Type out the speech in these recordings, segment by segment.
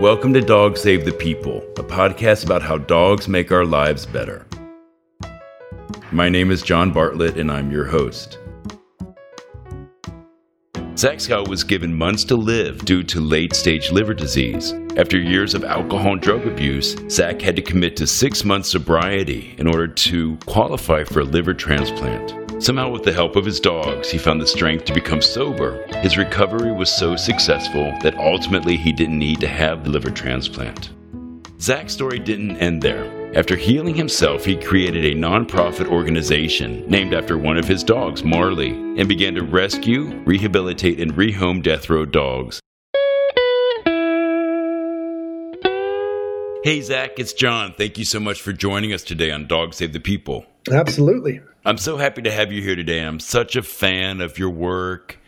Welcome to Dog Save the People, a podcast about how dogs make our lives better. My name is John Bartlett, and I'm your host. Zach was given months to live due to late stage liver disease. After years of alcohol and drug abuse, Zach had to commit to six months sobriety in order to qualify for a liver transplant. Somehow, with the help of his dogs, he found the strength to become sober. His recovery was so successful that ultimately he didn't need to have the liver transplant. Zach's story didn't end there. After healing himself, he created a nonprofit organization named after one of his dogs, Marley, and began to rescue, rehabilitate, and rehome death row dogs. Hey, Zach, it's John. Thank you so much for joining us today on Dog Save the People. Absolutely. I'm so happy to have you here today. I'm such a fan of your work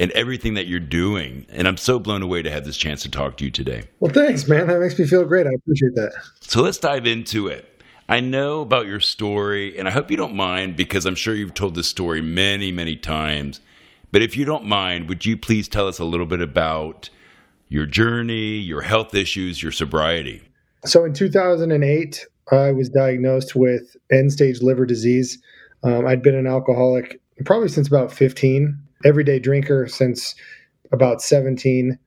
and everything that you're doing. And I'm so blown away to have this chance to talk to you today. Well, thanks, man. That makes me feel great. I appreciate that. So let's dive into it. I know about your story, and I hope you don't mind because I'm sure you've told this story many, many times. But if you don't mind, would you please tell us a little bit about your journey, your health issues, your sobriety? So in 2008, I was diagnosed with end stage liver disease. Um, I'd been an alcoholic probably since about 15, everyday drinker since about 17.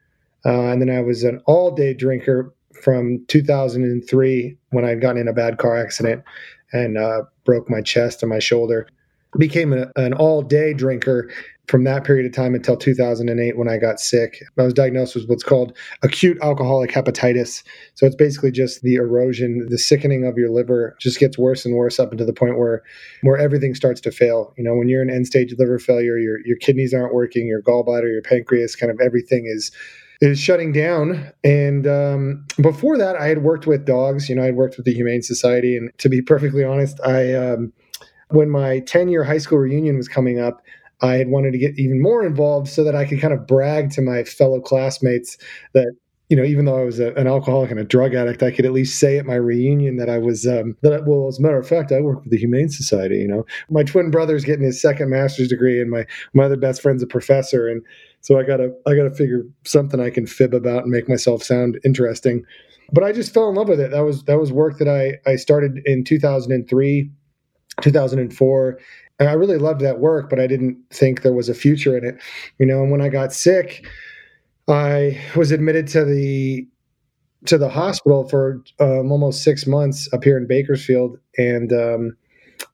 Uh, and then I was an all day drinker from 2003 when I'd gotten in a bad car accident and uh, broke my chest and my shoulder. Became a, an all day drinker from that period of time until 2008 when I got sick. I was diagnosed with what's called acute alcoholic hepatitis. So it's basically just the erosion, the sickening of your liver just gets worse and worse up until the point where where everything starts to fail. You know, when you're in end stage liver failure, your your kidneys aren't working, your gallbladder, your pancreas, kind of everything is is shutting down. And um, before that, I had worked with dogs. You know, I had worked with the Humane Society, and to be perfectly honest, I um, when my 10 year high school reunion was coming up, I had wanted to get even more involved so that I could kind of brag to my fellow classmates that you know, even though I was a, an alcoholic and a drug addict, I could at least say at my reunion that I was um, that. well, as a matter of fact, I work with the Humane Society. You know, my twin brother's getting his second master's degree, and my my other best friend's a professor, and so I gotta I gotta figure something I can fib about and make myself sound interesting. But I just fell in love with it. That was that was work that I I started in 2003, 2004, and I really loved that work, but I didn't think there was a future in it. You know, and when I got sick, I was admitted to the to the hospital for um, almost six months up here in Bakersfield, and um,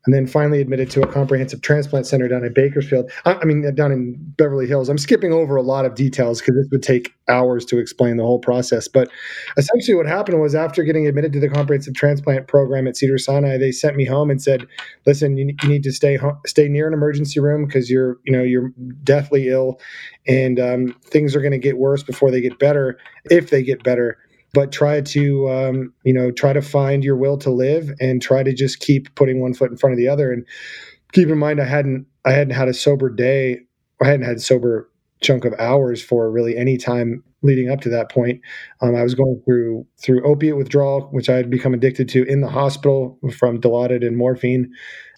and then finally admitted to a comprehensive transplant center down in Bakersfield. I, I mean, down in Beverly Hills. I'm skipping over a lot of details because this would take hours to explain the whole process. But essentially, what happened was after getting admitted to the comprehensive transplant program at Cedars-Sinai, they sent me home and said, "Listen, you, you need to stay home, stay near an emergency room because you're, you know, you're deathly ill, and um, things are going to get worse before they get better, if they get better." But try to um, you know try to find your will to live and try to just keep putting one foot in front of the other. And keep in mind i hadn't i hadn't had a sober day i hadn't had a sober chunk of hours for really any time leading up to that point. Um, i was going through through opiate withdrawal which i had become addicted to in the hospital from dilaudid and morphine.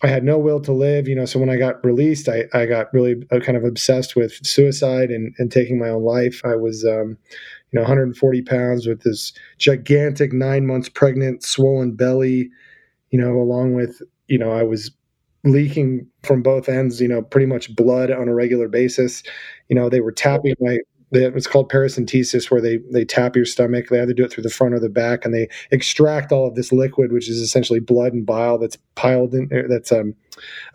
I had no will to live you know so when i got released i, I got really uh, kind of obsessed with suicide and, and taking my own life. I was um, you know 140 pounds with this gigantic nine months pregnant swollen belly you know along with you know i was leaking from both ends you know pretty much blood on a regular basis. You know they were tapping my it's called paracentesis where they they tap your stomach. They either do it through the front or the back and they extract all of this liquid which is essentially blood and bile that's piled in that's um,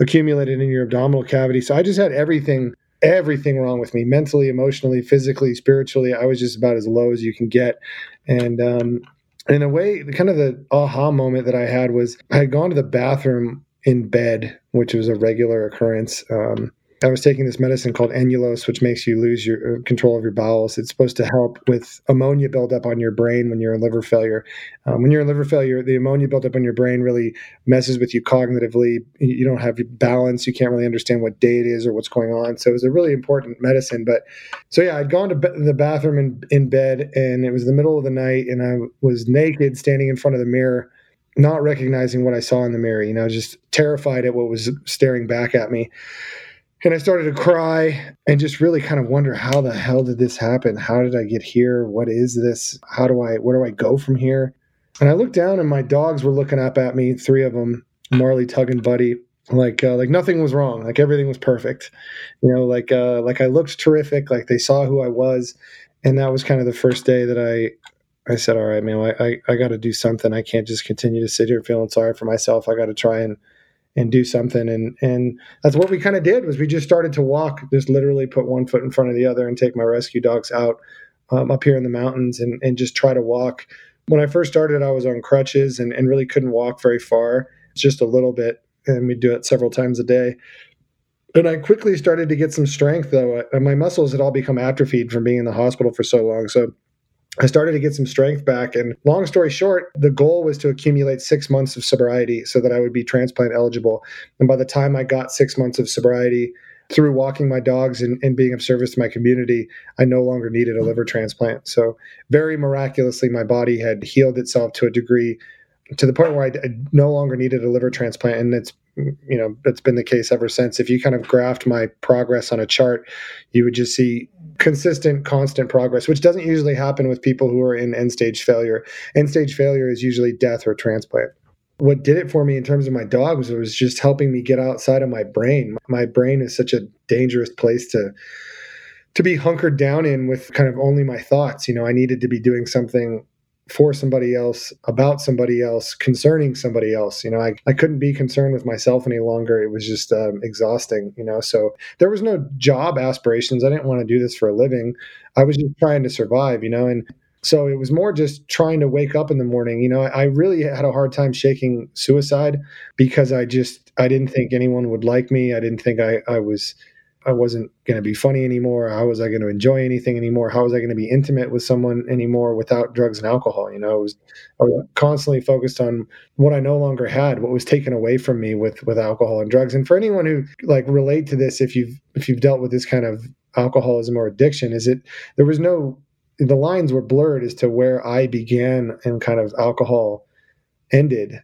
accumulated in your abdominal cavity. So i just had everything everything wrong with me mentally, emotionally, physically, spiritually. I was just about as low as you can get. And um, in a way, the kind of the aha moment that I had was I had gone to the bathroom in bed, which was a regular occurrence. Um, I was taking this medicine called Enulose, which makes you lose your uh, control of your bowels. It's supposed to help with ammonia buildup on your brain when you're in liver failure. Um, when you're in liver failure, the ammonia buildup on your brain really messes with you cognitively. You don't have balance. You can't really understand what day it is or what's going on. So it was a really important medicine. But so yeah, I'd gone to be- the bathroom in, in bed, and it was the middle of the night, and I was naked, standing in front of the mirror not recognizing what I saw in the mirror, you know, just terrified at what was staring back at me and I started to cry and just really kind of wonder how the hell did this happen? How did I get here? What is this? How do I where do I go from here? And I looked down and my dogs were looking up at me, three of them, Marley, Tug, and Buddy, like uh, like nothing was wrong, like everything was perfect. You know, like uh, like I looked terrific, like they saw who I was, and that was kind of the first day that I I said, all right, man, I I, I got to do something. I can't just continue to sit here feeling sorry for myself. I got to try and and do something. And and that's what we kind of did was we just started to walk just literally put one foot in front of the other and take my rescue dogs out um, up here in the mountains and and just try to walk. When i first started i was on crutches and, and really couldn't walk very far just a little bit and we do it several times a day. And i quickly started to get some strength though. And my muscles had all become atrophied from being in the hospital for so long so I started to get some strength back. And long story short, the goal was to accumulate six months of sobriety so that I would be transplant eligible. And by the time I got six months of sobriety, through walking my dogs and, and being of service to my community, I no longer needed a liver transplant. So, very miraculously, my body had healed itself to a degree to the point where I, I, no longer needed a liver transplant, and it's you know it's been the case ever since. If you kind of graphed my progress on a chart, you would just see consistent, constant progress, which doesn't usually happen with people who are in end stage failure. End stage failure is usually death or transplant. What did it for me in terms of my dog was it was just helping me get outside of my brain. My brain is such a dangerous place to to be hunkered down in with kind of only my thoughts. You know, I needed to be doing something for somebody else, about somebody else, concerning somebody else. You know, I, I couldn't be concerned with myself any longer. It was just um, exhausting, you know. So there was no job aspirations. I didn't want to do this for a living. I was just trying to survive, you know. And so it was more just trying to wake up in the morning. You know, I, I really had a hard time shaking suicide because I just, I didn't think anyone would like me. I didn't think I, I was I wasn't going to be funny anymore. How was I going to enjoy anything anymore? How was I going to be intimate with someone anymore without drugs and alcohol? You know, was, I was constantly focused on what I no longer had, what was taken away from me with with alcohol and drugs. And for anyone who like relate to this, if you've if you've dealt with this kind of alcoholism or addiction, is it there was no the lines were blurred as to where I began and kind of alcohol ended.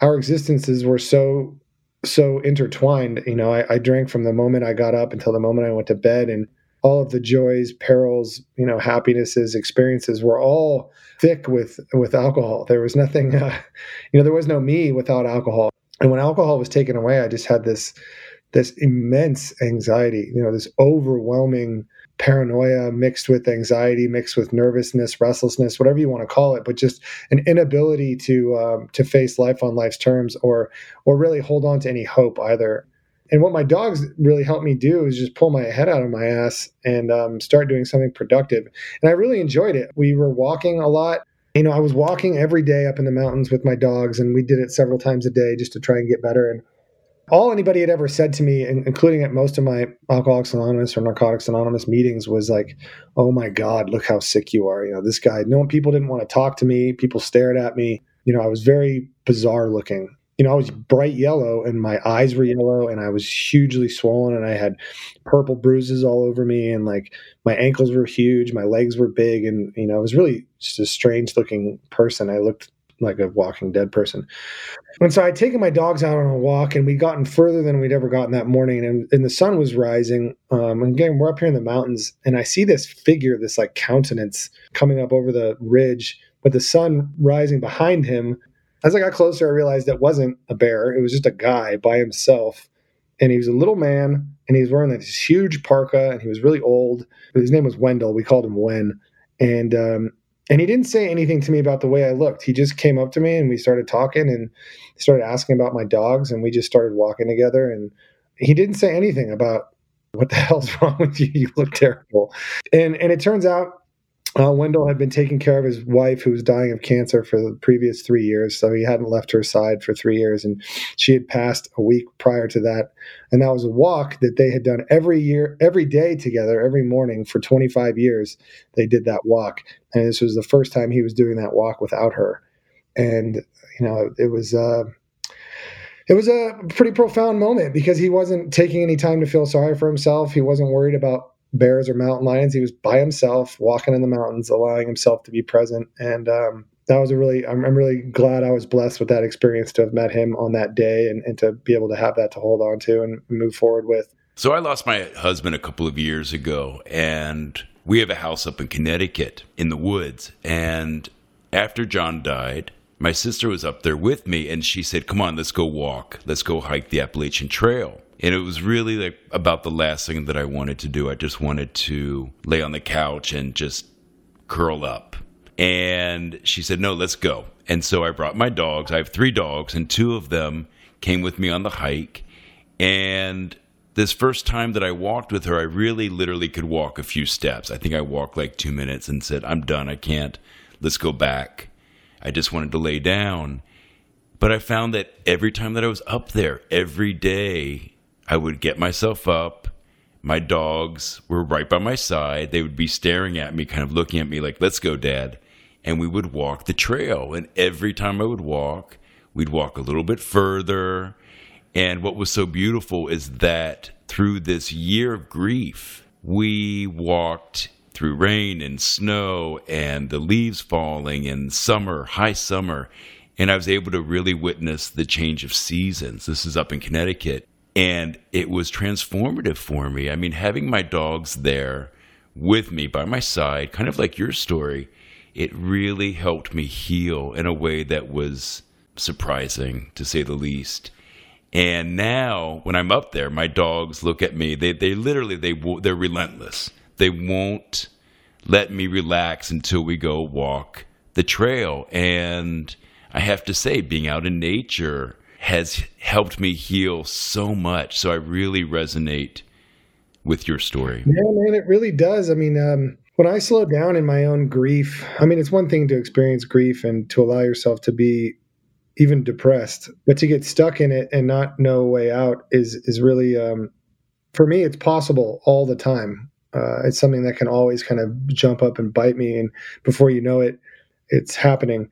Our existences were so so intertwined. You know, I, I, drank from the moment I got up until the moment I went to bed, and all of the joys, perils, you know, happinesses, experiences were all thick with with alcohol. There was nothing, uh, you know, there was no me without alcohol. And when alcohol was taken away, I just had this this immense anxiety. You know, this overwhelming paranoia mixed with anxiety mixed with nervousness restlessness whatever you want to call it but just an inability to um, to face life on life's terms or or really hold on to any hope either. And what my dogs really helped me do is just pull my head out of my ass and um, start doing something productive. And i really enjoyed it. We were walking a lot. You know i was walking every day up in the mountains with my dogs and we did it several times a day just to try and get better. And all anybody had ever said to me, including at most of my Alcoholics Anonymous or Narcotics Anonymous meetings, was like, "Oh my God, look how sick you are." You know, this guy. No people didn't want to talk to me. People stared at me. You know, I was very bizarre looking. You know, I was bright yellow, and my eyes were yellow, and I was hugely swollen, and I had purple bruises all over me, and like my ankles were huge, my legs were big, and you know, I was really just a strange looking person. I looked like a walking dead person. And so I'd taken my dogs out on a walk and we'd gotten further than we'd ever gotten that morning. And, and the sun was rising. Um, and again, we're up here in the mountains and I see this figure, this like countenance coming up over the ridge, but the sun rising behind him. As I got closer, I realized it wasn't a bear. It was just a guy by himself. And he was a little man and he was wearing this huge parka and he was really old. His name was Wendell. We called him Wen. And um, and he didn't say anything to me about the way I looked. He just came up to me and we started talking and started asking about my dogs and we just started walking together and he didn't say anything about what the hell's wrong with you? You look terrible. And and it turns out uh, Wendell had been taking care of his wife, who was dying of cancer for the previous three years. So he hadn't left her side for three years. And she had passed a week prior to that. And that was a walk that they had done every year, every day together, every morning for 25 years. They did that walk. And this was the first time he was doing that walk without her. And, you know, it was. Uh, it was a pretty profound moment because he wasn't taking any time to feel sorry for himself. He wasn't worried about bears or mountain lions. He was by himself, walking in the mountains, allowing himself to be present. And um, that was a really, I'm, I'm, really glad I was blessed with that experience to have met him on that day and, and to be able to have that to hold on to and move forward with. So I lost my husband a couple of years ago, and we have a house up in Connecticut in the woods. And after John died, my sister was up there with me, and she said, Come on, let's go walk. Let's go hike the Appalachian Trail. And it was really like about the last thing that I wanted to do. I just wanted to lay on the couch and just curl up. And she said, No, let's go. And so I brought my dogs. I have three dogs, and two of them came with me on the hike. And this first time that I walked with her, I really literally could walk a few steps. I think I walked like two minutes and said, I'm done. I can't. Let's go back. I just wanted to lay down. But I found that every time that I was up there, every day, I would get myself up. My dogs were right by my side. They would be staring at me, kind of looking at me like, let's go, dad. And we would walk the trail. And every time I would walk, we'd walk a little bit further and what was so beautiful is that through this year of grief, we walked through rain and snow and the leaves falling and summer, high summer. And I was able to really witness the change of seasons. This is up in Connecticut. And it was transformative for me. I mean, having my dogs there with me by my side, kind of like your story, it really helped me heal in a way that was surprising, to say the least. And now when I'm up there, my dogs look at me. They they literally they they're relentless. They won't let me relax until we go walk the trail. And I have to say, being out in nature has helped me heal so much. So I really resonate with your story. Yeah, man, it really does. I mean, um, when I slow down in my own grief, I mean, it's one thing to experience grief and to allow yourself to be even depressed but to get stuck in it and not know a way out is is really um, for me it's possible all the time uh, it's something that can always kind of jump up and bite me and before you know it it's happening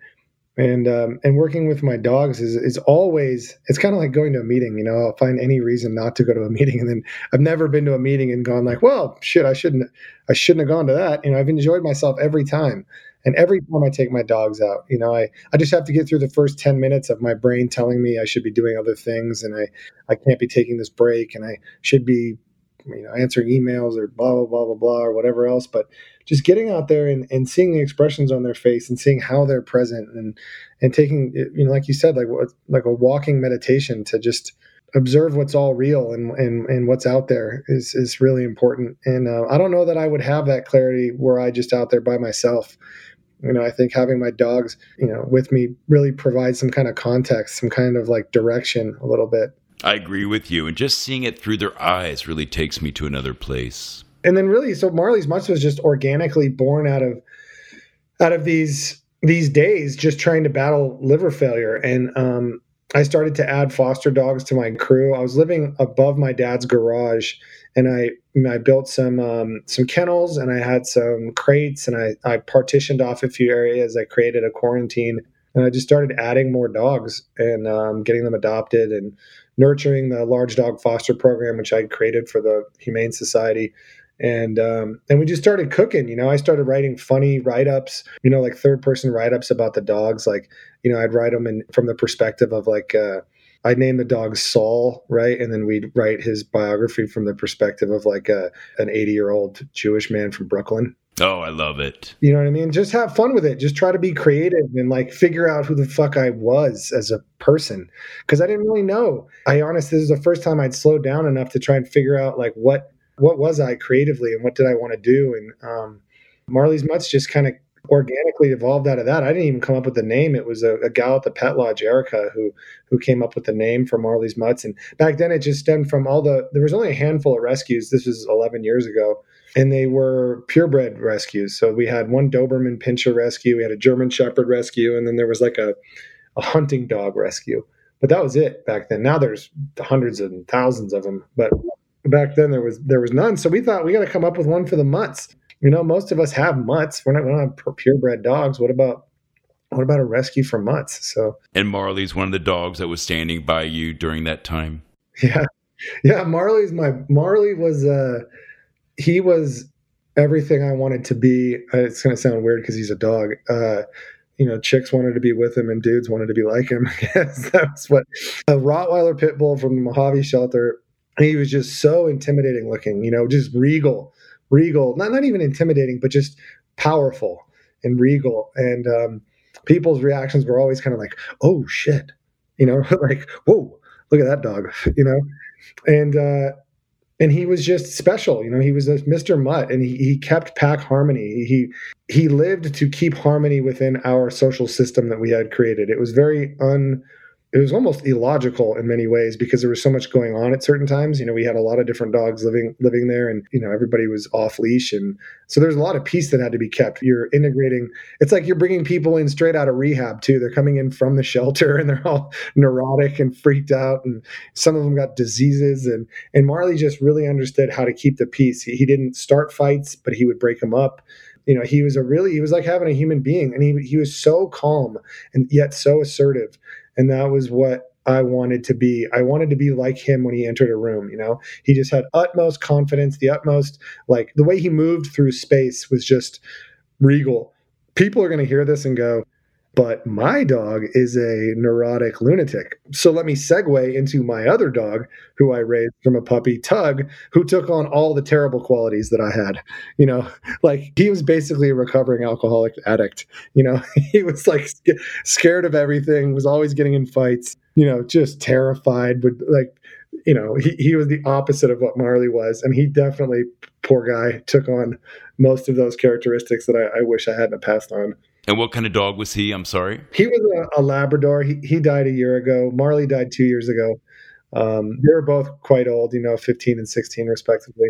and um, and working with my dogs is is always it's kind of like going to a meeting you know i'll find any reason not to go to a meeting and then i've never been to a meeting and gone like well shit i shouldn't i shouldn't have gone to that. You know i've enjoyed myself every time. And every time I take my dogs out, you know, I, I just have to get through the first 10 minutes of my brain telling me I should be doing other things and I, I can't be taking this break and I should be, you know, answering emails or blah, blah, blah, blah, blah, or whatever else. But just getting out there and, and seeing the expressions on their face and seeing how they're present and, and taking, you know, like you said, like, like a walking meditation to just, observe what's all real and, and, and what's out there is, is really important. And uh, I don't know that I would have that clarity were I just out there by myself you know i think having my dogs you know with me really provides some kind of context some kind of like direction a little bit i agree with you and just seeing it through their eyes really takes me to another place and then really so marley's mutts was just organically born out of out of these these days just trying to battle liver failure and um I started to add foster dogs to my crew. I was living above my dad's garage, and I I built some um, some kennels, and I had some crates, and I I partitioned off a few areas. I created a quarantine, and I just started adding more dogs and um, getting them adopted and nurturing the large dog foster program, which I created for the Humane Society and um, and we just started cooking. You know, I started writing funny write ups. You know, like third person write ups about the dogs. Like, you know, I'd write them in from the perspective of like. Uh, I'd name the dog Saul, right? And then we'd write his biography from the perspective of like a, an 80 year old Jewish man from Brooklyn. Oh, I love it. You know what I mean? Just have fun with it. Just try to be creative and like figure out who the fuck I was as a person. Cause I didn't really know. I honestly, this is the first time I'd slowed down enough to try and figure out like what what was I creatively and what did I want to do? And um, Marley's Mutts just kind of organically evolved out of that. I didn't even come up with the name. It was a, a, gal at the pet lodge, Erica, who who came up with the name for Marley's Mutts. And back then, it just stemmed from all the. There was only a handful of rescues. This was 11 years ago, and they were purebred rescues. So we had one Doberman Pinscher rescue, we had a German Shepherd rescue, and then there was like a a hunting dog rescue. But that was it back then. Now there's hundreds and thousands of them. But back then there was there was none. So we thought we got to come up with one for the mutts. You know, most of us have mutts. We're not, we don't have purebred dogs. What about what about a rescue for mutts? So and Marley's one of the dogs that was standing by you during that time. Yeah, yeah. Marley's my Marley was uh he was everything I wanted to be. Uh, it's gonna sound weird because he's a dog. Uh, you know, chicks wanted to be with him and dudes wanted to be like him. I guess that's what a Rottweiler pit bull from the Mojave shelter he was just so intimidating looking, you know, just regal, regal, not, not even intimidating, but just powerful and regal. And um, people's reactions were always kind of like, oh shit, you know, like, whoa, look at that dog, you know? And, uh, and he was just special, you know. He was Mr. Mutt, and he, he kept pack harmony. He he lived to keep harmony within our social system that we had created. It was very un it was almost illogical in many ways because there was so much going on at certain times. You know, we had a lot of different dogs living living there, and you know everybody was off leash, and so there's a lot of peace that had to be kept. You're integrating. It's like you're bringing people in straight out of rehab too. They're coming in from the shelter, and they're all neurotic and freaked out, and some of them got diseases. and And Marley just really understood how to keep the peace. He, he didn't start fights, but he would break them up you know he was a really he was like having a human being and he he was so calm and yet so assertive and that was what I wanted to be. I wanted to be like him when he entered a room, you know. He just had utmost confidence, the utmost like the way he moved through space was just regal. People are going to hear this and go, but my dog is a neurotic lunatic. So let me segue into my other dog, who I raised from a puppy, Tug, who took on all the terrible qualities that I had. You know, like he was basically a recovering alcoholic addict. You know, he was like scared of everything, was always getting in fights, you know, just terrified, would like, you know, he, he was the opposite of what Marley was. And he definitely, poor guy, took on most of those characteristics that I, I wish I hadn't passed on. And what kind of dog was he? I'm sorry. He was a, a Labrador. He, he died a year ago. Marley died two years ago. Um, they were both quite old, you know, 15 and 16 respectively.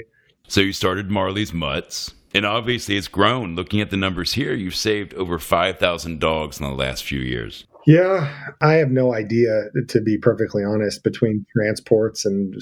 So you started Marley's Mutts, and obviously it's grown. Looking at the numbers here, you've saved over 5,000 dogs in the last few years. Yeah, I have no idea, to be perfectly honest, between transports and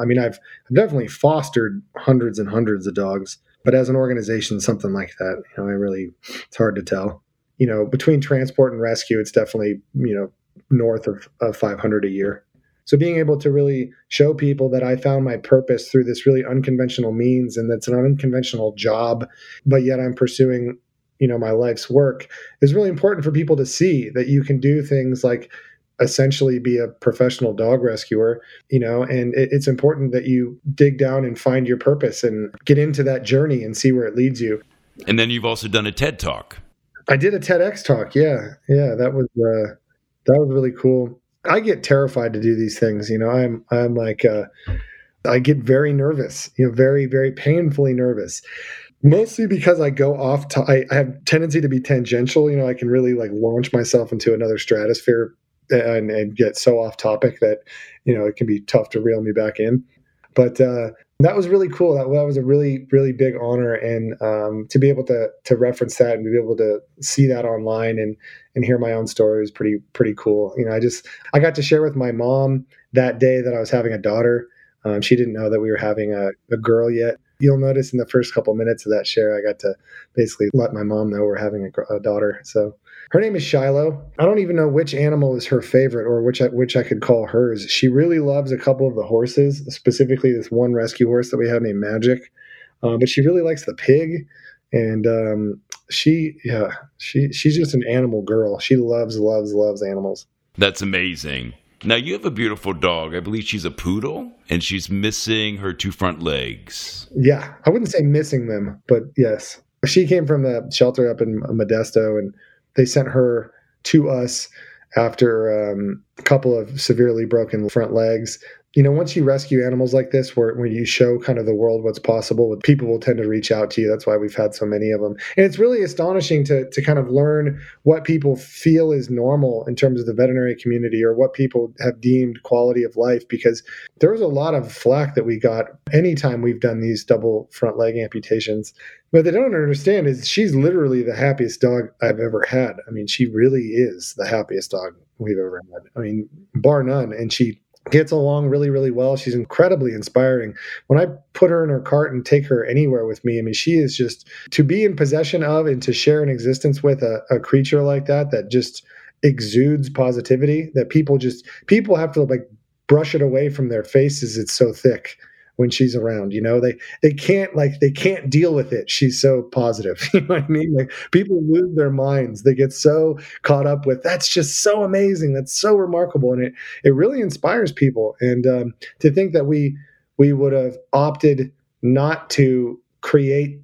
I mean, I've, I've definitely fostered hundreds and hundreds of dogs, but as an organization, something like that, you know, I really, it's hard to tell you know, between transport and rescue, it's definitely, you know, north of, of 500 a year. So being able to really show people that I found my purpose through this really unconventional means and that's an unconventional job, but yet I'm pursuing, you know, my life's work is really important for people to see that you can do things like essentially be a professional dog rescuer, you know, and it, it's important that you dig down and find your purpose and get into that journey and see where it leads you. And then you've also done a TED talk. I did a TEDx talk. Yeah, yeah, that was uh, that was really cool. I get terrified to do these things. You know, I'm I'm like uh, I get very nervous. You know, very very painfully nervous. Mostly because I go off. To, I, I have tendency to be tangential. You know, I can really like launch myself into another stratosphere and, and get so off topic that you know it can be tough to reel me back in. But uh, that was really cool. That, that was a really, really big honor, and um, to be able to to reference that and be able to see that online and and hear my own story was pretty pretty cool. You know, I just I got to share with my mom that day that I was having a daughter. Um, she didn't know that we were having a, a girl yet. You'll notice in the first couple minutes of that share, I got to basically let my mom know we're having a, a daughter. So her name is Shiloh. I don't even know which animal is her favorite or which I, which I could call hers. She really loves a couple of the horses, specifically this one rescue horse that we have named Magic. Um, but she really likes the pig, and um, she yeah she she's just an animal girl. She loves loves loves animals. That's amazing. Now you have a beautiful dog. I believe she's a poodle, and she's missing her two front legs. Yeah, I wouldn't say missing them, but yes, she came from the shelter up in Modesto, and they sent her to us after um, a couple of severely broken front legs you know, once you rescue animals like this, where, where you show kind of the world what's possible, people will tend to reach out to you. That's why we've had so many of them. And it's really astonishing to, to kind of learn what people feel is normal in terms of the veterinary community or what people have deemed quality of life, because there was a lot of flack that we got anytime we've done these double front leg amputations. What they don't understand is she's literally the happiest dog I've ever had. I mean, she really is the happiest dog we've ever had. I mean, bar none. And she gets along really really well she's incredibly inspiring when i put her in her cart and take her anywhere with me i mean she is just to be in possession of and to share an existence with a, a creature like that that just exudes positivity that people just people have to like brush it away from their faces it's so thick when she's around you know? They they can't like they can't deal with it. She's so positive you know what i mean? Like people lose their minds. They get so caught up with that's just so amazing. That's so remarkable. And it it really inspires people. And um, to think that we we would have opted not to create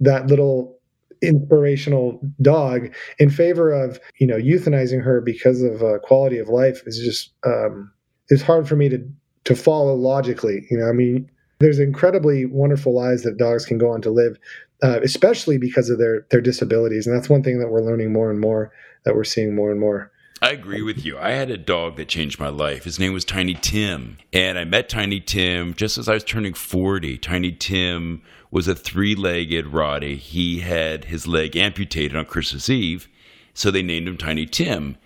that little inspirational dog in favor of you know euthanizing her because of uh, quality of life is just um, it's hard for me to to follow logically you know? I mean there's incredibly wonderful lives that dogs can go on to live uh, especially because of their their disabilities and that's one thing that we're learning more and more that we're seeing more and more I agree with you. I had a dog that changed my life. His name was Tiny Tim. And I met Tiny Tim just as I was turning 40. Tiny Tim was a three legged Rottie. He had his leg amputated on Christmas Eve. So they named him Tiny Tim.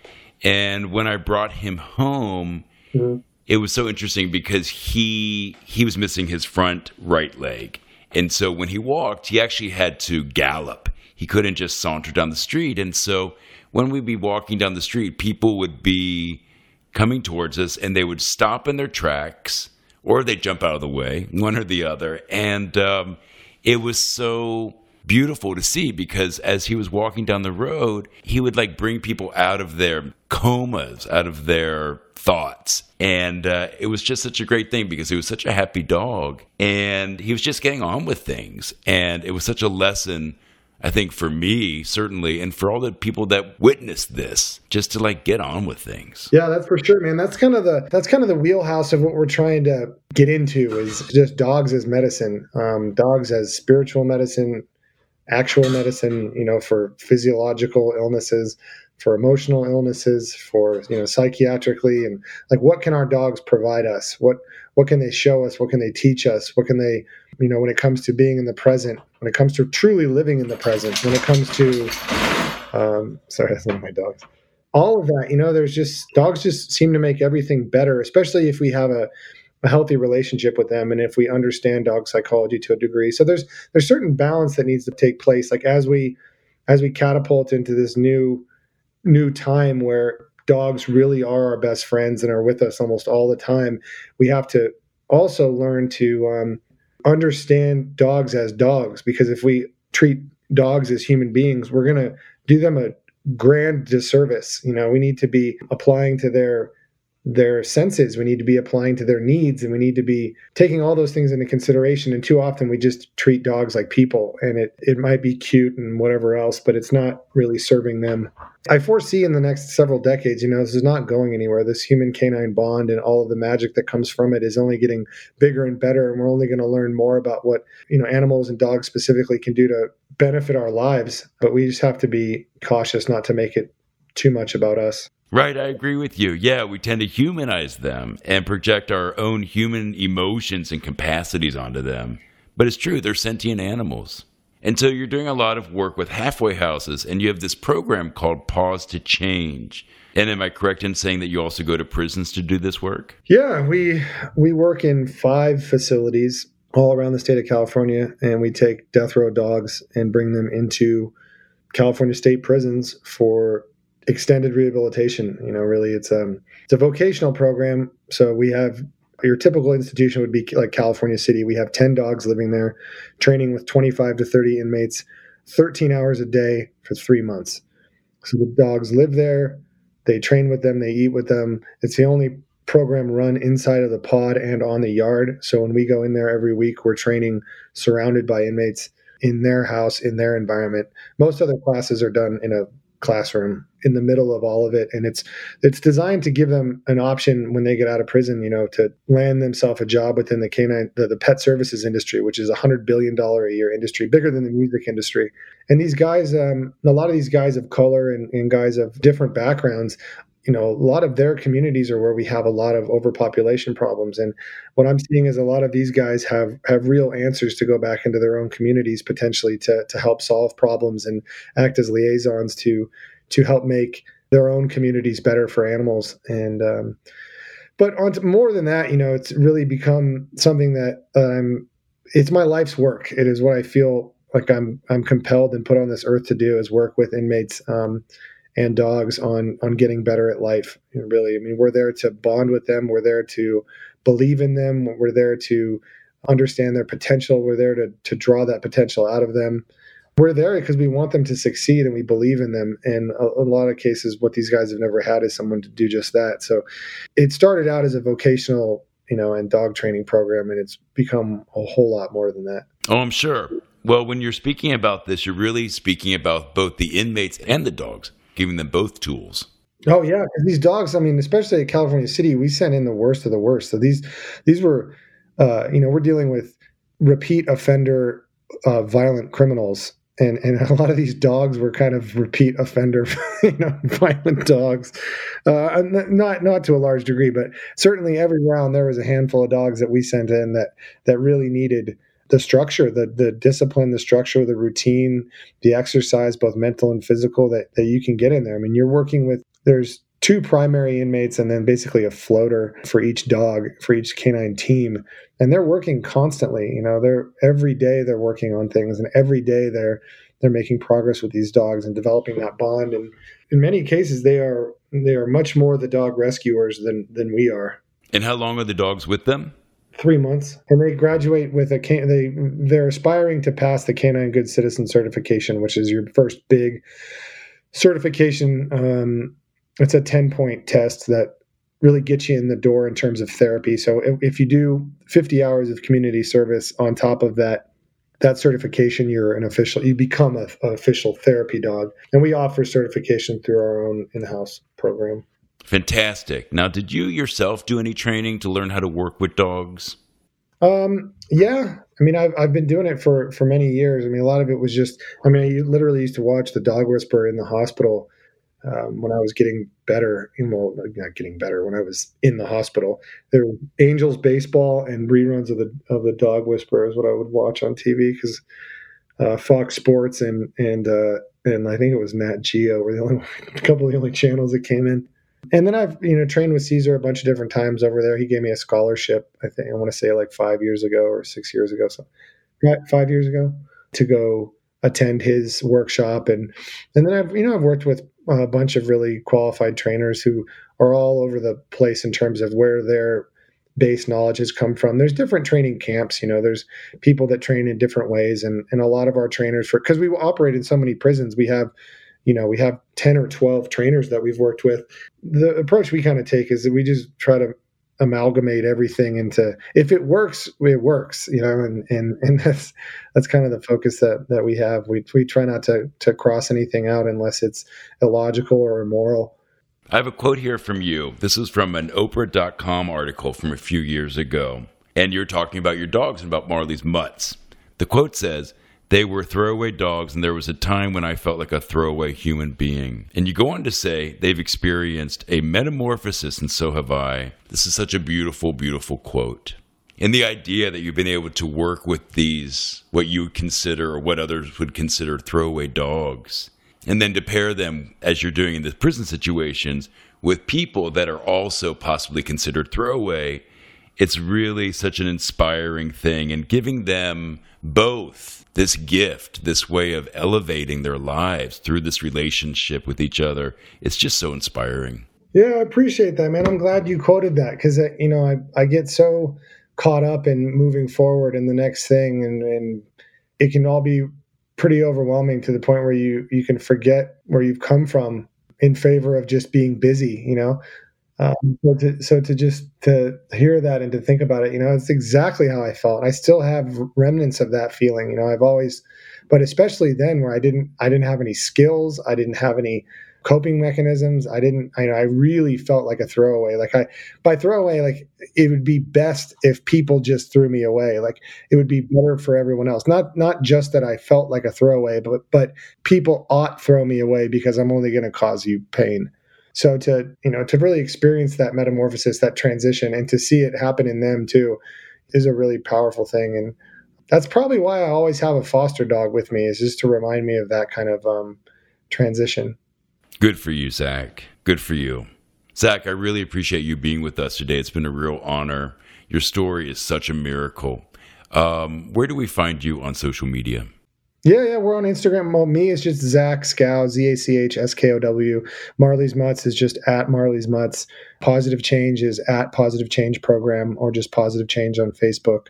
And when I brought him home, mm-hmm. It was so interesting because he he was missing his front right leg. And so when he walked, he actually had to gallop. He couldn't just saunter down the street. And so when we'd be walking down the street, people would be coming towards us and they would stop in their tracks or they'd jump out of the way, one or the other. And um, it was so beautiful to see because as he was walking down the road, he would like bring people out of their comas, out of their thoughts. And uh, it was just such a great thing because he was such a happy dog and he was just getting on with things. And it was such a lesson I think for me, certainly, and for all the people that witnessed this, just to like get on with things. Yeah, that's for sure, man. That's kind of the that's kind of the wheelhouse of what we're trying to get into is just dogs as medicine, um, dogs as spiritual medicine, actual medicine. You know, for physiological illnesses, for emotional illnesses, for you know, psychiatrically, and like what can our dogs provide us? What what can they show us? What can they teach us? What can they, you know, when it comes to being in the present, when it comes to truly living in the present, when it comes to, um, sorry, that's one of my dogs. All of that, you know, there's just dogs just seem to make everything better, especially if we have a, a healthy relationship with them and if we understand dog psychology to a degree. So there's there's certain balance that needs to take place. Like as we as we catapult into this new new time where dogs really are our best friends and are with us almost all the time, we have to also learn to um, understand dogs as dogs because if we treat dogs as human beings, we're going to do them a grand disservice. You know, we need to be applying to their their senses. We need to be applying to their needs and we need to be taking all those things into consideration. And too often we just treat dogs like people and it it might be cute and whatever else but it's not really serving them. I foresee in the next several decades you know this is not going anywhere. This human canine bond and all of the magic that comes from it is only getting bigger and better and we're only going to learn more about what you know animals and dogs specifically can do to benefit our lives. But we just have to be cautious not to make it too much about us Right, I agree with you. Yeah, we tend to humanize them and project our own human emotions and capacities onto them. But it's true, they're sentient animals. And so you're doing a lot of work with halfway houses, and you have this program called Pawsitive Change. And am I correct in saying that you also go to prisons to do this work? Yeah, we we work in five facilities all around the state of California, and we take death row dogs and bring them into California state prisons for extended rehabilitation. You know, really, it's um it's a vocational program. So we have your typical institution would be like California City. We have ten dogs living there, training with twenty five to thirty inmates, thirteen hours a day for three months. So the dogs live there. They train with them. They eat with them. It's the only program run inside of the pod and on the yard. So when we go in there every week, we're training surrounded by inmates in their house, in their environment. Most other classes are done in a classroom in the middle of all of it. And it's it's designed to give them an option when they get out of prison you know to land themselves a job within the canine the, the pet services industry which is a hundred billion dollar a year industry bigger than the music industry. And these guys um, a lot of these guys of color and, and guys of different backgrounds you know a lot of their communities are where we have a lot of overpopulation problems and what i'm seeing is a lot of these guys have have real answers to go back into their own communities potentially to to help solve problems and act as liaisons to to help make their own communities better for animals. And um, but on more than that, you know, it's really become something that um, it's my life's work. It is what I feel like I'm I'm compelled and put on this earth to do is work with inmates um, and dogs on on getting better at life. Really, I mean, we're there to bond with them. We're there to believe in them. We're there to understand their potential. We're there to to draw that potential out of them we're there because we want them to succeed and we believe in them. And a, a, lot of cases, what these guys have never had is someone to do just that. So it started out as a vocational you know, and dog training program, and it's become a whole lot more than that. Oh, I'm sure. Well, when you're speaking about this, you're really speaking about both the inmates and the dogs, giving them both tools. Oh yeah, these dogs. I mean, especially at California City, we sent in the worst of the worst. So these these were, uh, you know, we're dealing with repeat offender, uh, violent criminals, and and a lot of these dogs were kind of repeat offender, you know, violent dogs. Uh, not not to a large degree, but certainly every round there was a handful of dogs that we sent in that that really needed the structure, the the discipline, the structure, the routine, the exercise, both mental and physical, that that you can get in there. I mean, you're working with there's two primary inmates and then basically a floater for each dog for each canine team. And they're working constantly you know they're every day they're working on things and every day they're they're making progress with these dogs and developing that bond. And in many cases they are they are much more the dog rescuers than than we are. And how long are the dogs with them three months, and they graduate with a can. They they're aspiring to pass the Canine Good Citizen certification, which is your first big certification. Um, it's a ten point test that really gets you in the door in terms of therapy. So if, if you do 50 hours of community service on top of that that certification, you're an official. You become a, an official therapy dog, and we offer certification through our own in-house program. Fantastic. Now, did you yourself do any training to learn how to work with dogs? Um, yeah. I mean, I've, I've been doing it for, for many years. I mean, a lot of it was just, I mean, I literally used to watch the dog whisperer in the hospital um, when I was getting better. Well, not getting better, when I was in the hospital. There were Angels baseball and reruns of the, of the dog whisperer is what I would watch on TV because uh, Fox Sports and, and, uh, and I think it was Nat Geo were the only a couple of the only channels that came in. And then I've you know trained with Cesar a bunch of different times over there. He gave me a scholarship. I think I want to say like five years ago or six years ago, so five years ago to go attend his workshop and and then I've you know I've worked with a bunch of really qualified trainers who are all over the place in terms of where their base knowledge has come from. There's different training camps, you know, there's people that train in different ways and and a lot of our trainers for because we operate in so many prisons, we have you know we have 10 or 12 trainers that we've worked with the approach we kind of take is that we just try to amalgamate everything into if it works it works you know and and and that's that's kind of the focus that that we have we we try not to to cross anything out unless it's illogical or immoral I have a quote here from you. This is from an Oprah.com article from a few years ago. And you're talking about your dogs and about Marley's mutts. The quote says, they were throwaway dogs, and there was a time when I felt like a throwaway human being. And you go on to say they've experienced a metamorphosis, and so have I. This is such a beautiful, beautiful quote. And the idea that you've been able to work with these, what you would consider or what others would consider throwaway dogs, and then to pair them, as you're doing in the prison situations, with people that are also possibly considered throwaway, it's really such an inspiring thing. And giving them both this gift, this way of elevating their lives through this relationship with each other. It's just so inspiring. Yeah, I appreciate that, man. I'm glad you quoted that because uh, you know I I get so caught up in moving forward in the next thing, and and it can all be pretty overwhelming to the point where you you can forget where you've come from in favor of just being busy. You know, um, so, to, so to just to hear that and to think about it, you know, it's exactly how I felt. I still have remnants of that feeling. You know, I've always, but especially then where I didn't, I didn't have any skills, I didn't have any coping mechanisms. I didn't. I, know I really felt like a throwaway. Like I, by throwaway, like it would be best if people just threw me away. Like it would be better for everyone else. Not not just that I felt like a throwaway, but but people ought throw me away because I'm only going to cause you pain. So to you know to really experience that metamorphosis, that transition, and to see it happen in them too, is a really powerful thing. And that's probably why I always have a foster dog with me, is just to remind me of that kind of um, transition. Good for you, Zach. Good for you. Zach, I really appreciate you being with us today. It's been a real honor. Your story is such a miracle. Um, where do we find you on social media? Yeah, yeah, we're on Instagram. Well, me is just Zach Skow, Z A C H S K O W. Marley's Mutts is just at Marley's Mutts. Pawsitive Change is at Pawsitive Change Program or just Pawsitive Change on Facebook.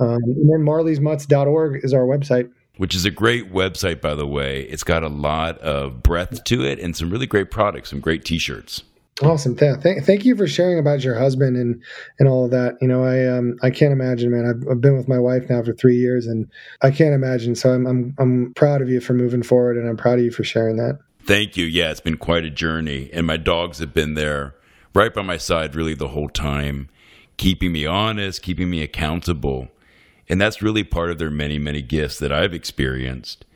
Um, and then marleysmutts.org is our website. Which is a great website, by the way. It's got a lot of breadth to it and some really great products, some great t shirts. Awesome. Th- th- thank you for sharing about your husband and and all of that. You know, I um I can't imagine, man. I've, I've been with my wife now for three years, and I can't imagine. So I'm I'm I'm proud of you for moving forward, and I'm proud of you for sharing that. Thank you. Yeah, it's been quite a journey, and my dogs have been there right by my side really the whole time, keeping me honest, keeping me accountable, and that's really part of their many many gifts that I've experienced,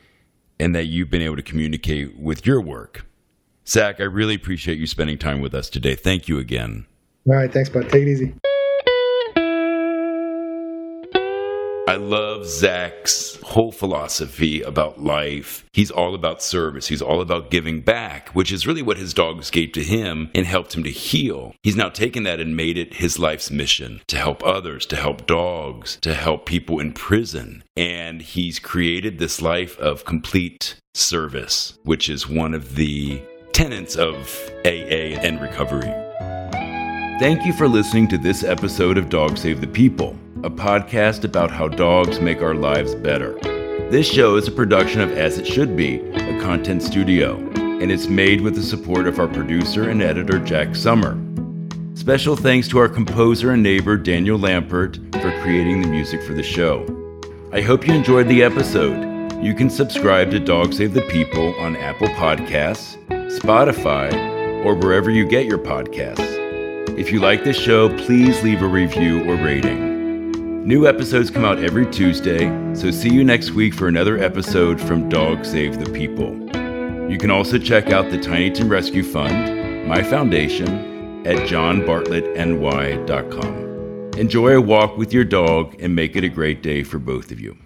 and that you've been able to communicate with your work. Zach, I really appreciate you spending time with us today. Thank you again. All right, thanks, bud. Take it easy. I love Zach's whole philosophy about life. He's all about service. He's all about giving back, which is really what his dogs gave to him and helped him to heal. He's now taken that and made it his life's mission to help others, to help dogs, to help people in prison. And he's created this life of complete service, which is one of the tenets of AA and recovery. Thank you for listening to this episode of Dogs Save the People, a podcast about how dogs make our lives better. This show is a production of As It Should Be, a content studio, and it's made with the support of our producer and editor, Jack Summer. Special thanks to our composer and neighbor, Daniel Lampert, for creating the music for the show. I hope you enjoyed the episode. You can subscribe to Dogs Save the People on Apple Podcasts, Spotify, or wherever you get your podcasts. If you like this show, please leave a review or rating. New episodes come out every Tuesday, so see you next week for another episode from Dogs Save the People. You can also check out the Tiny Tim Rescue Fund, my foundation, at johnbartlettny.com. Enjoy a walk with your dog and make it a great day for both of you.